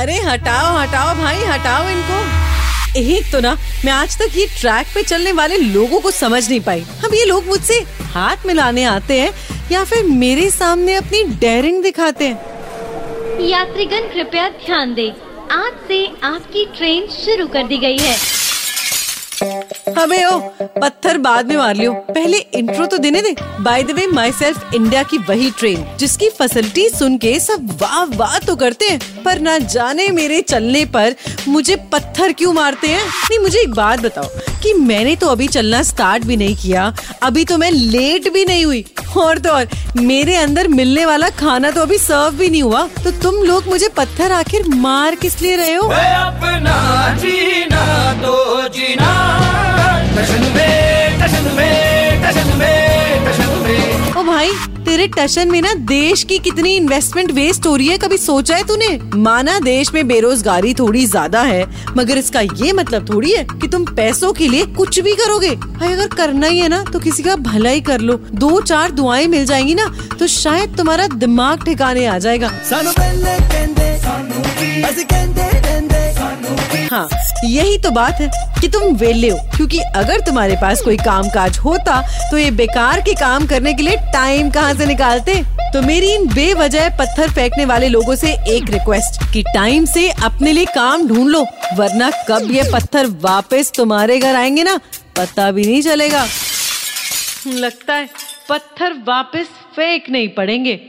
अरे, हटाओ हटाओ भाई, हटाओ इनको। एक तो ना, मैं आज तक ये ट्रैक पे चलने वाले लोगों को समझ नहीं पाई। अब ये लोग मुझसे हाथ मिलाने आते हैं, या फिर मेरे सामने अपनी डेयरिंग दिखाते हैं? यात्रीगण, कृपया ध्यान दें। आज से आपकी ट्रेन शुरू कर दी गई है। अबे ओ, पत्थर बाद में मार लियो। पहले इंट्रो तो देने दे। By the way myself India की वही ट्रेन जिसकी फैसिलिटी सुन के सब वाह वाह तो करते हैं, पर ना जाने मेरे चलने पर मुझे पत्थर क्यों मारते हैं? नहीं, मुझे एक बात बताओ, कि मैंने तो अभी चलना स्टार्ट भी नहीं किया, अभी तो मैं लेट भी नहीं हुई। और तो और, मेरे अंदर मिलने वाला खाना तो अभी सर्व भी नहीं हुआ। तो तुम लोग मुझे पत्थर आखिर मार किस लिए रहे हो? अपना जीना तो जीना ओ भाई तेरे टशन में ना देश की कितनी इन्वेस्टमेंट वेस्ट हो रही है कभी सोचा है तूने? माना देश में बेरोजगारी थोड़ी ज़्यादा है मगर इसका ये मतलब थोड़ी है कि तुम पैसों के लिए कुछ भी करोगे। भाई अगर करना ही है ना तो किसी का भला ही कर लो। दो चार दुआएँ मिल जाएँगी ना तो शायद तुम्हारा दिमाग ठिकाने आ जाएगा। हाँ यही तो बात है कि तुम वेले हो, क्योंकि अगर तुम्हारे पास कोई काम काज होता तो ये बेकार के काम करने के लिए टाइम कहाँ से निकालते? तो मेरी इन बेवजह पत्थर फेंकने वाले लोगों से एक रिक्वेस्ट कि टाइम से अपने लिए काम ढूंढ लो, वरना कब ये पत्थर वापस तुम्हारे घर आएँगे ना, पता भी नहीं चलेगा। लगता है पत्थर वापस फेंक नहीं पड़ेंगे।